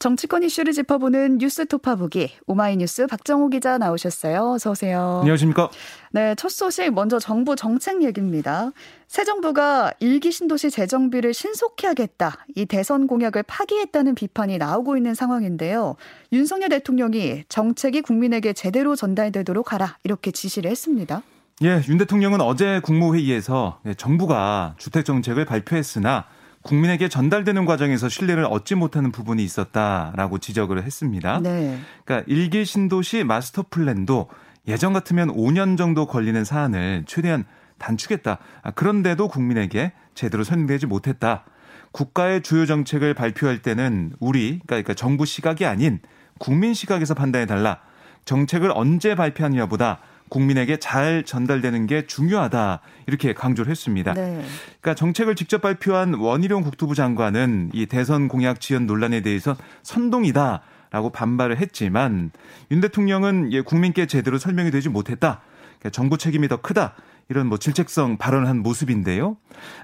정치권 이슈를 짚어보는 뉴스 토파보기 오마이뉴스 박정호 기자 나오셨어요. 어서 오세요. 안녕하십니까? 네, 첫 소식 먼저 정부 정책 얘기입니다. 새 정부가 일기 신도시 재정비를 신속히 하겠다. 이 대선 공약을 파기했다는 비판이 나오고 있는 상황인데요. 윤석열 대통령이 정책이 국민에게 제대로 전달되도록 하라 이렇게 지시를 했습니다. 예, 윤 대통령은 어제 국무회의에서 정부가 주택 정책을 발표했으나 국민에게 전달되는 과정에서 신뢰를 얻지 못하는 부분이 있었다라고 지적을 했습니다. 네. 그러니까 일기 신도시 마스터 플랜도 예전 같으면 5년 정도 걸리는 사안을 최대한 단축했다. 아, 그런데도 국민에게 제대로 설명되지 못했다. 국가의 주요 정책을 발표할 때는 우리 그러니까 정부 시각이 아닌 국민 시각에서 판단해 달라. 정책을 언제 발표하느냐보다 국민에게 잘 전달되는 게 중요하다 이렇게 강조를 했습니다. 네. 그러니까 정책을 직접 발표한 원희룡 국토부 장관은 이 대선 공약 지연 논란에 대해서 선동이다. 라고 반발을 했지만 윤 대통령은 예, 국민께 제대로 설명이 되지 못했다. 그러니까 정부 책임이 더 크다. 이런 뭐 질책성 발언을 한 모습인데요.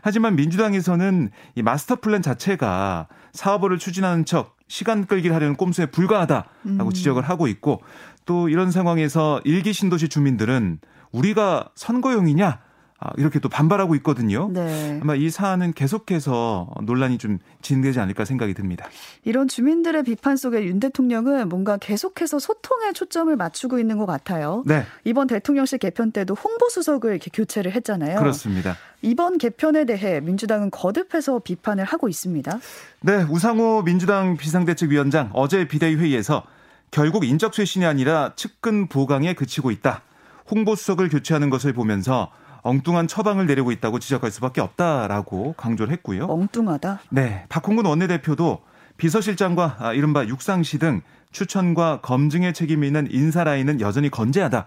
하지만 민주당에서는 이 마스터 플랜 자체가 사업을 추진하는 척 시간 끌기를 하려는 꼼수에 불과하다라고 음. 지적을 하고 있고 또 이런 상황에서 일기 신도시 주민들은 우리가 선거용이냐 아, 이렇게 또 반발하고 있거든요. 네. 아마 이 사안은 계속해서 논란이 좀 진행되지 않을까 생각이 듭니다. 이런 주민들의 비판 속에 윤 대통령은 뭔가 계속해서 소통에 초점을 맞추고 있는 것 같아요. 네. 이번 대통령실 개편 때도 홍보수석을 이렇게 교체를 했잖아요. 그렇습니다. 이번 개편에 대해 민주당은 거듭해서 비판을 하고 있습니다. 네, 우상호 민주당 비상대책위원장 어제 비대위 회의에서 결국 인적 쇄신이 아니라 측근 보강에 그치고 있다. 홍보수석을 교체하는 것을 보면서 엉뚱한 처방을 내리고 있다고 지적할 수밖에 없다라고 강조를 했고요. 엉뚱하다? 네. 박홍근 원내대표도 비서실장과 아, 이른바 육상시 등 추천과 검증의 책임이 있는 인사 라인은 여전히 건재하다.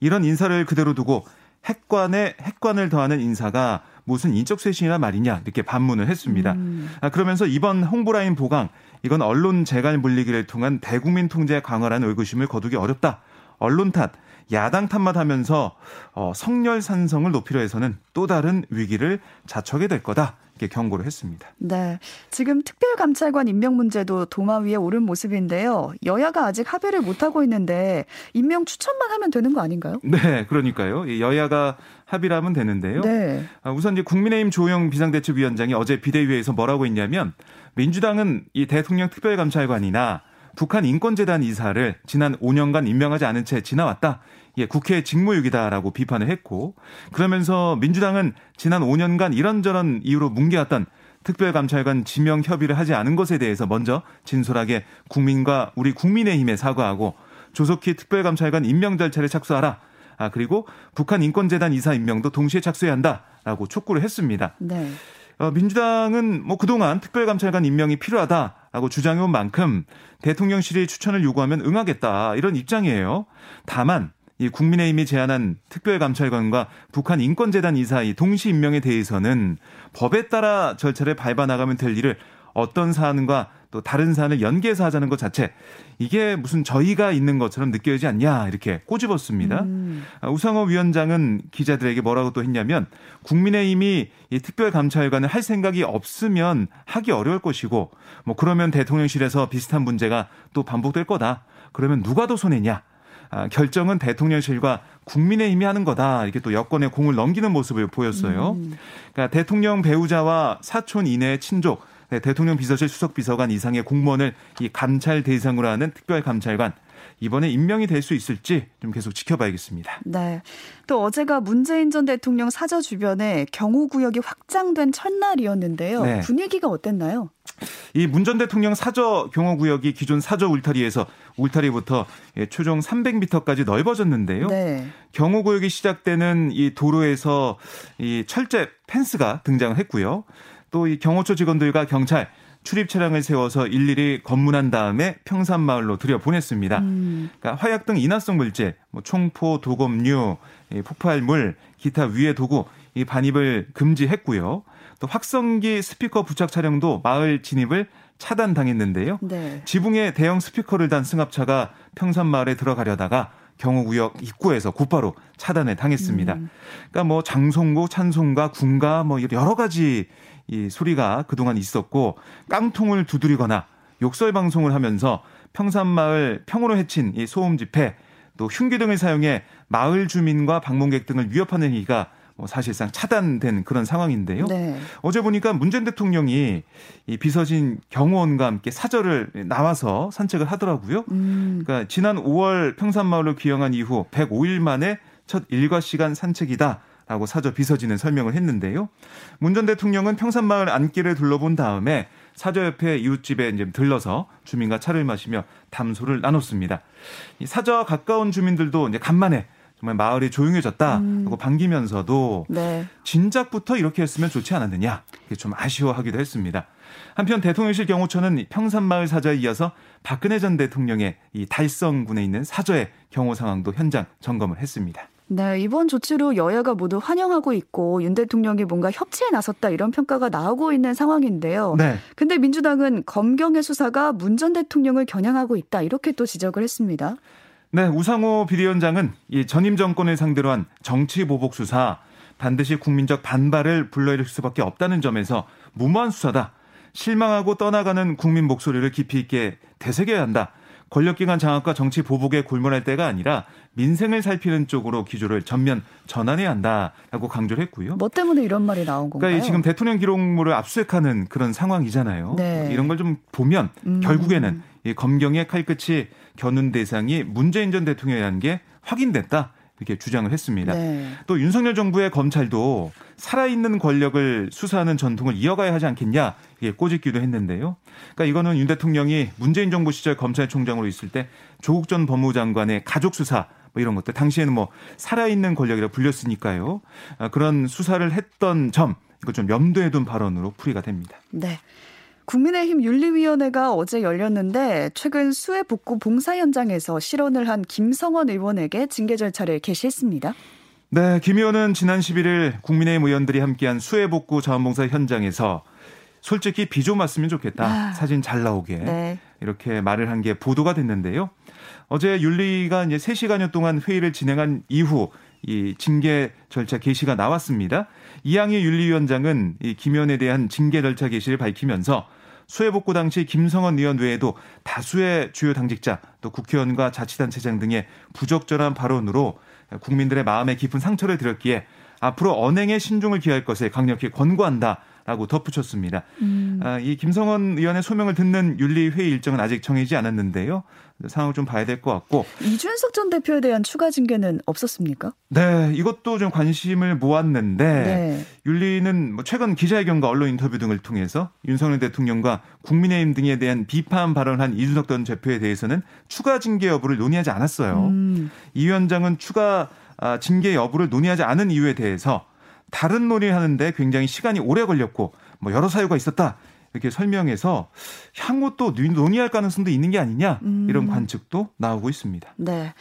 이런 인사를 그대로 두고 핵관에 핵관을 더하는 인사가 무슨 인적 쇄신이란 말이냐 이렇게 반문을 했습니다. 음. 아, 그러면서 이번 홍보라인 보강 이건 언론 재갈 물리기를 통한 대국민 통제 강화라는 의구심을 거두기 어렵다. 언론 탓, 야당 탓만 하면서 어, 성렬 산성을 높이려 해서는 또 다른 위기를 자초하게 될 거다. 경고를 했습니다. 네. 지금 특별감찰관 임명 문제도 도마 위에 오른 모습인데요. 여야가 아직 합의를 못하고 있는데 임명 추천만 하면 되는 거 아닌가요? 네, 그러니까요. 여야가 합의를 하면 되는데요. 네. 아, 우선 이제 국민의힘 조영 비상대책위원장이 어제 비대위에서 뭐라고 했냐면 민주당은 이 대통령 특별감찰관이나 북한 인권재단 이사를 지난 5년간 임명하지 않은 채 지나왔다. 예, 국회 직무유기다라고 비판을 했고 그러면서 민주당은 지난 5년간 이런저런 이유로 뭉개왔던 특별감찰관 지명 협의를 하지 않은 것에 대해서 먼저 진솔하게 국민과 우리 국민의힘에 사과하고 조속히 특별감찰관 임명 절차를 착수하라. 아 그리고 북한 인권재단 이사 임명도 동시에 착수해야 한다라고 촉구를 했습니다. 네. 어, 민주당은 뭐 그동안 특별감찰관 임명이 필요하다라고 주장해온 만큼 대통령실이 추천을 요구하면 응하겠다 이런 입장이에요. 다만 이 국민의힘이 제안한 특별감찰관과 북한 인권재단 이사의 동시 임명에 대해서는 법에 따라 절차를 밟아 나가면 될 일을 어떤 사안과 또 다른 사안을 연계해서 하자는 것 자체 이게 무슨 저희가 있는 것처럼 느껴지지 않냐 이렇게 꼬집었습니다. 음. 아, 우상호 위원장은 기자들에게 뭐라고 또 했냐면 국민의힘이 이 특별감찰관을 할 생각이 없으면 하기 어려울 것이고 뭐 그러면 대통령실에서 비슷한 문제가 또 반복될 거다. 그러면 누가 더 손해냐? 아, 결정은 대통령실과 국민의힘이 하는 거다. 이렇게 또 여권에 공을 넘기는 모습을 보였어요. 음. 그러니까 대통령 배우자와 사촌 이내의 친족, 네, 대통령 비서실 수석 비서관 이상의 공무원을 이 감찰 대상으로 하는 특별 감찰관 이번에 임명이 될 수 있을지 좀 계속 지켜봐야겠습니다. 네. 또 어제가 문재인 전 대통령 사저 주변에 경호 구역이 확장된 첫날이었는데요. 네. 분위기가 어땠나요? 이 문 전 대통령 사저 경호 구역이 기존 사저 울타리에서 울타리부터 예, 초정 300m까지 넓어졌는데요. 네. 경호 구역이 시작되는 이 도로에서 이 철제 펜스가 등장을 했고요. 또 이 경호처 직원들과 경찰 출입 차량을 세워서 일일이 검문한 다음에 평산마을로 들여보냈습니다. 음. 그러니까 화약 등 인화성 물질, 뭐 총포, 도검류, 폭발물, 기타 위해 도구 이 반입을 금지했고요. 또 확성기 스피커 부착 차량도 마을 진입을 차단당했는데요. 네. 지붕에 대형 스피커를 단 승합차가 평산마을에 들어가려다가 경호구역 입구에서 곧바로 차단을 당했습니다. 음. 그러니까 뭐 장송고, 찬송가, 군가 뭐 여러 가지 이 소리가 그동안 있었고 깡통을 두드리거나 욕설 방송을 하면서 평산마을 평으로 해친 이 소음 집회 또 흉기 등을 사용해 마을 주민과 방문객 등을 위협하는 행위가 뭐 사실상 차단된 그런 상황인데요. 네. 어제 보니까 문재인 대통령이 이 비서진 경호원과 함께 사절을 나와서 산책을 하더라고요. 음. 그러니까 지난 5월 평산마을로 귀영한 이후 105일 만에 첫 일과 시간 산책이다. 라고 사저 비서진은 설명을 했는데요. 문 전 대통령은 평산마을 안길을 둘러본 다음에 사저 옆에 이웃집에 이제 들러서 주민과 차를 마시며 담소를 나눴습니다. 이 사저와 가까운 주민들도 이제 간만에 정말 마을이 조용해졌다 음. 반기면서도 네. 진작부터 이렇게 했으면 좋지 않았느냐 좀 아쉬워하기도 했습니다. 한편 대통령실 경호처는 평산마을 사저에 이어서 박근혜 전 대통령의 이 달성군에 있는 사저의 경호 상황도 현장 점검을 했습니다. 네, 이번 조치로 여야가 모두 환영하고 있고 윤 대통령이 뭔가 협치에 나섰다 이런 평가가 나오고 있는 상황인데요. 네. 근데 민주당은 검경의 수사가 문 전 대통령을 겨냥하고 있다 이렇게 또 지적을 했습니다. 네, 우상호 비대위원장은 이 전임 정권을 상대로 한 정치 보복 수사 반드시 국민적 반발을 불러일으킬 수밖에 없다는 점에서 무모한 수사다. 실망하고 떠나가는 국민 목소리를 깊이 있게 되새겨야 한다. 권력기관 장악과 정치 보복에 골몰할 때가 아니라 민생을 살피는 쪽으로 기조를 전면 전환해야 한다라고 강조를 했고요. 뭐 때문에 이런 말이 나온 건가요? 그러니까 지금 대통령 기록물을 압수수색하는 그런 상황이잖아요. 네. 이런 걸 좀 보면 음. 결국에는 이 검경의 칼끝이 겨눈 대상이 문재인 전 대통령이라는 게 확인됐다. 이렇게 주장을 했습니다. 네. 또 윤석열 정부의 검찰도 살아있는 권력을 수사하는 전통을 이어가야 하지 않겠냐 이게 꼬집기도 했는데요. 그러니까 이거는 윤 대통령이 문재인 정부 시절 검찰총장으로 있을 때 조국 전 법무장관의 가족 수사 뭐 이런 것들 당시에는 뭐 살아있는 권력이라 불렸으니까요. 아, 그런 수사를 했던 점 이거 좀 염두에 둔 발언으로 풀이가 됩니다. 네. 국민의힘 윤리위원회가 어제 열렸는데 최근 수해 복구 봉사 현장에서 실언을 한 김성원 의원에게 징계 절차를 개시했습니다. 네, 김 의원은 지난 11일 국민의힘 의원들이 함께한 수해 복구 자원봉사 현장에서 솔직히 비 좀 왔으면 좋겠다. 아, 사진 잘 나오게. 네. 이렇게 말을 한 게 보도가 됐는데요. 어제 윤리가 이제 3시간여 동안 회의를 진행한 이후 이 징계 절차 개시가 나왔습니다. 이양희 윤리위원장은 이 김현에 대한 징계 절차 개시를 밝히면서 수해 복구 당시 김성원 의원 외에도 다수의 주요 당직자 또 국회의원과 자치단체장 등의 부적절한 발언으로 국민들의 마음에 깊은 상처를 드렸기에 앞으로 언행에 신중을 기할 것을 강력히 권고한다. 라고 덧붙였습니다. 음. 아, 이 김성원 의원의 소명을 듣는 윤리회의 일정은 아직 정해지지 않았는데요. 상황을 좀 봐야 될 것 같고. 이준석 전 대표에 대한 추가 징계는 없었습니까? 네, 이것도 좀 관심을 모았는데 네. 윤리는 뭐 최근 기자회견과 언론 인터뷰 등을 통해서 윤석열 대통령과 국민의힘 등에 대한 비판 발언한 이준석 전 대표에 대해서는 추가 징계 여부를 논의하지 않았어요. 음. 이 위원장은 추가 아, 징계 여부를 논의하지 않은 이유에 대해서 다른 논의를 하는데 굉장히 시간이 오래 걸렸고 뭐 여러 사유가 있었다. 이렇게 설명해서 향후 또 논의할 가능성도 있는 게 아니냐 이런 음. 관측도 나오고 있습니다. 네.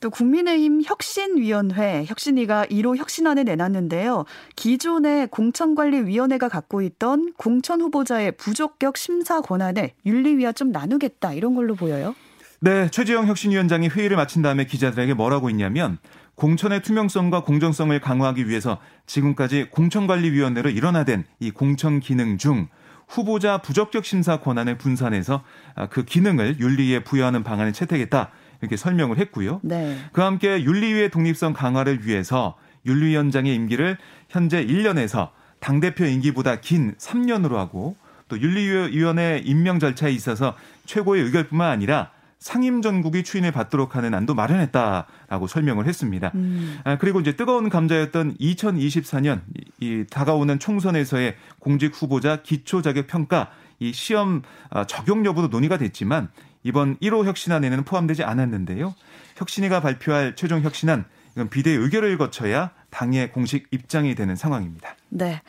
또 국민의힘 혁신위원회 혁신위가 1호 혁신안을 내놨는데요. 기존의 공천관리위원회가 갖고 있던 공천 후보자의 부적격 심사 권한을 윤리위와 좀 나누겠다 이런 걸로 보여요. 네, 최지영 혁신위원장이 회의를 마친 다음에 기자들에게 뭐라고 했냐면 공천의 투명성과 공정성을 강화하기 위해서 지금까지 공천관리위원회로 일원화된 이 공천 기능 중 후보자 부적격 심사 권한을 분산해서 아, 그 기능을 윤리위에 부여하는 방안을 채택했다. 이렇게 설명을 했고요. 네. 그와 함께 윤리위의 독립성 강화를 위해서 윤리위원장의 임기를 현재 1년에서 당대표 임기보다 긴 3년으로 하고 또 윤리위원회 임명 절차에 있어서 최고의 의결뿐만 아니라 상임 전국이 추인을 받도록 하는 안도 마련했다라고 설명을 했습니다. 음. 아, 그리고 이제 뜨거운 감자였던 2024년 이 다가오는 총선에서의 공직 후보자 기초 자격 평가 이 시험 아, 적용 여부도 논의가 됐지만 이번 1호 혁신안에는 포함되지 않았는데요. 혁신위가 발표할 최종 혁신안 이건 비대 의 결을 거쳐야 당의 공식 입장이 되는 상황입니다. 네.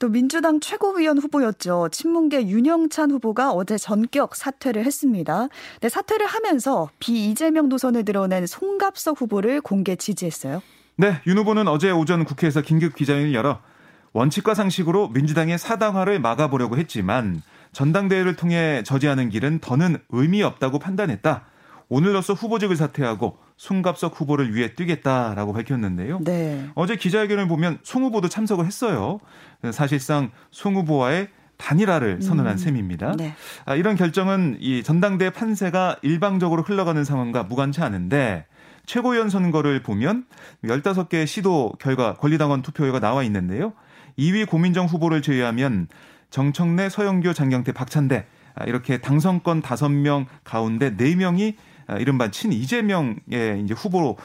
또 민주당 최고위원 후보였죠. 친문계 윤영찬 후보가 어제 전격 사퇴를 했습니다. 네, 사퇴를 하면서 비이재명 노선을 드러낸 송갑석 후보를 공개 지지했어요. 네, 윤 후보는 어제 오전 국회에서 긴급 기자회견을 열어 원칙과 상식으로 민주당의 사당화를 막아보려고 했지만 전당대회를 통해 저지하는 길은 더는 의미 없다고 판단했다. 오늘로써 후보직을 사퇴하고 송갑석 후보를 위해 뛰겠다라고 밝혔는데요. 네. 어제 기자회견을 보면 송 후보도 참석을 했어요. 사실상 송 후보와의 단일화를 선언한 음. 셈입니다. 네. 아, 이런 결정은 이 전당대 판세가 일방적으로 흘러가는 상황과 무관치 않은데 최고위원 선거를 보면 15개 시도 결과 권리당원 투표가 나와 있는데요. 2위 고민정 후보를 제외하면 정청래, 서영교, 장경태, 박찬대 아, 이렇게 당선권 5명 가운데 4명이 아, 이른바 친 이재명의 이제 후보로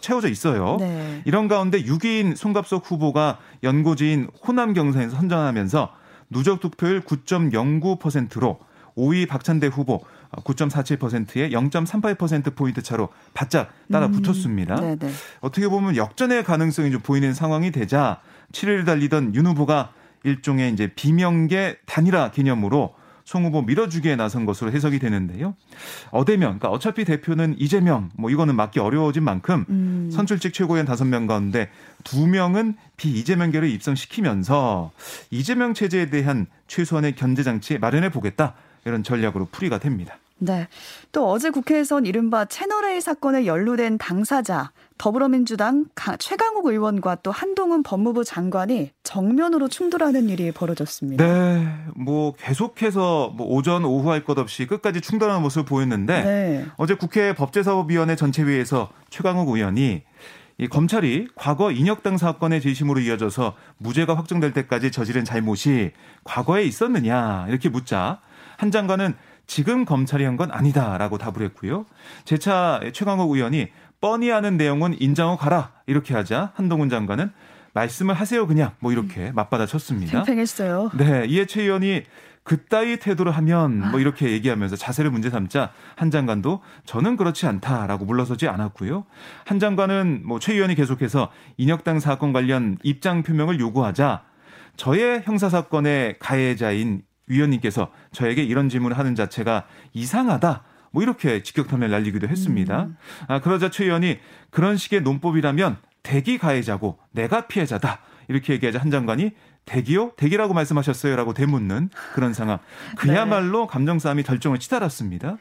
채워져 있어요. 네. 이런 가운데 6위인 송갑석 후보가 연고지인 호남 경선에서 선전하면서 누적 득표율 9.09%로 5위 박찬대 후보 9.47%에 0.38%포인트 차로 바짝 따라 음. 붙었습니다. 음, 어떻게 보면 역전의 가능성이 좀 보이는 상황이 되자 7일 달리던 윤 후보가 일종의 이제 비명계 단일화 개념으로 송 후보 밀어주기에 나선 것으로 해석이 되는데요. 어대면, 그러니까 어차피 대표는 이재명, 뭐 이거는 막기 어려워진 만큼 음. 선출직 최고위원 다섯 명 가운데 두 명은 비이재명계를 입성시키면서 이재명 체제에 대한 최소한의 견제 장치 마련해 보겠다 이런 전략으로 풀이가 됩니다. 네. 또 어제 국회에선 이른바 채널A 사건에 연루된 당사자 더불어민주당 최강욱 의원과 또 한동훈 법무부 장관이 정면으로 충돌하는 일이 벌어졌습니다. 네. 뭐 계속해서 뭐 오전 오후 할 것 없이 끝까지 충돌하는 모습을 보였는데 네. 어제 국회 법제사법위원회 전체회의에서 최강욱 의원이 이 검찰이 과거 인혁당 사건의 재심으로 이어져서 무죄가 확정될 때까지 저지른 잘못이 과거에 있었느냐 이렇게 묻자 한 장관은 지금 검찰이 한 건 아니다라고 답을 했고요. 재차 최강욱 의원이 뻔히 아는 내용은 인정하고 가라 이렇게 하자 한동훈 장관은 말씀을 하세요 그냥 뭐 이렇게 맞받아 쳤습니다. 팽팽했어요. 네, 이에 최 의원이 그따위 태도를 하면 뭐 이렇게 얘기하면서 자세를 문제 삼자 한 장관도 저는 그렇지 않다라고 물러서지 않았고요. 한 장관은 뭐 최 의원이 계속해서 인혁당 사건 관련 입장 표명을 요구하자 저의 형사 사건의 가해자인 위원님께서 저에게 이런 질문을 하는 자체가 이상하다. 뭐 이렇게 직격탄을 날리기도 했습니다. 음. 아, 그러자 최 의원이 그런 식의 논법이라면 대기 가해자고 내가 피해자다. 이렇게 얘기하자 한 장관이 대기요? 대기라고 말씀하셨어요라고 되묻는 그런 상황. 그야말로 네. 감정 싸움이 결정을 치달았습니다.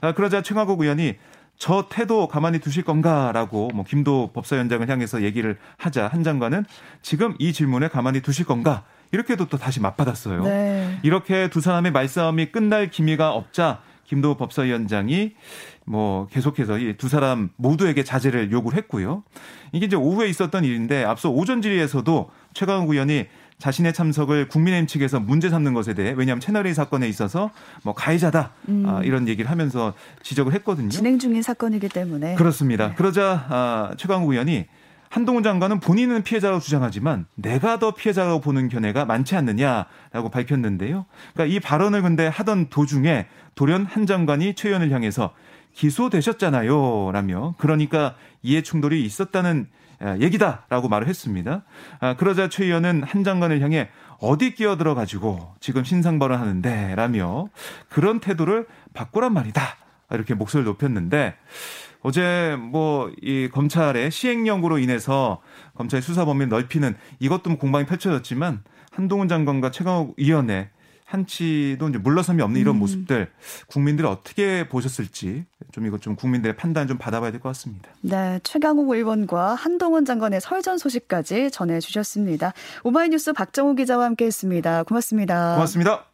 아, 그러자 최강욱 의원이 저 태도 가만히 두실 건가라고 뭐 김도 법사위원장을 향해서 얘기를 하자 한 장관은 지금 이 질문에 가만히 두실 건가 이렇게도 또 다시 맞받았어요. 네. 이렇게 두 사람의 말싸움이 끝날 기미가 없자 김도 법사위원장이 뭐 계속해서 이 두 사람 모두에게 자제를 요구를 했고요. 이게 이제 오후에 있었던 일인데 앞서 오전 질의에서도 최강욱 의원이 자신의 참석을 국민의힘 측에서 문제 삼는 것에 대해 왜냐하면 채널A 사건에 있어서 뭐 가해자다 음. 아, 이런 얘기를 하면서 지적을 했거든요. 진행 중인 사건이기 때문에 그렇습니다. 네. 그러자 아, 최강욱 의원이 한동훈 장관은 본인은 피해자라고 주장하지만 내가 더 피해자라고 보는 견해가 많지 않느냐라고 밝혔는데요. 그러니까 이 발언을 근데 하던 도중에 돌연 한 장관이 최 의원을 향해서 기소되셨잖아요. 라며 그러니까 이해 충돌이 있었다는 얘기다라고 말을 했습니다. 아, 그러자 최 의원은 한 장관을 향해 어디 끼어들어 가지고 지금 신상 발언하는데 라며 그런 태도를 바꾸란 말이다. 이렇게 목소리를 높였는데 어제 뭐 이 검찰의 시행령으로 인해서 검찰의 수사 범위를 넓히는 이것 도 공방이 펼쳐졌지만 한동훈 장관과 최강욱 의원의 한치도 이제 물러섬이 없는 이런 음. 모습들 국민들이 어떻게 보셨을지 좀 이것 좀 국민들의 판단 좀 받아봐야 될 것 같습니다. 네, 최강욱 의원과 한동훈 장관의 설전 소식까지 전해주셨습니다. 오마이뉴스 박정우 기자와 함께했습니다. 고맙습니다. 고맙습니다.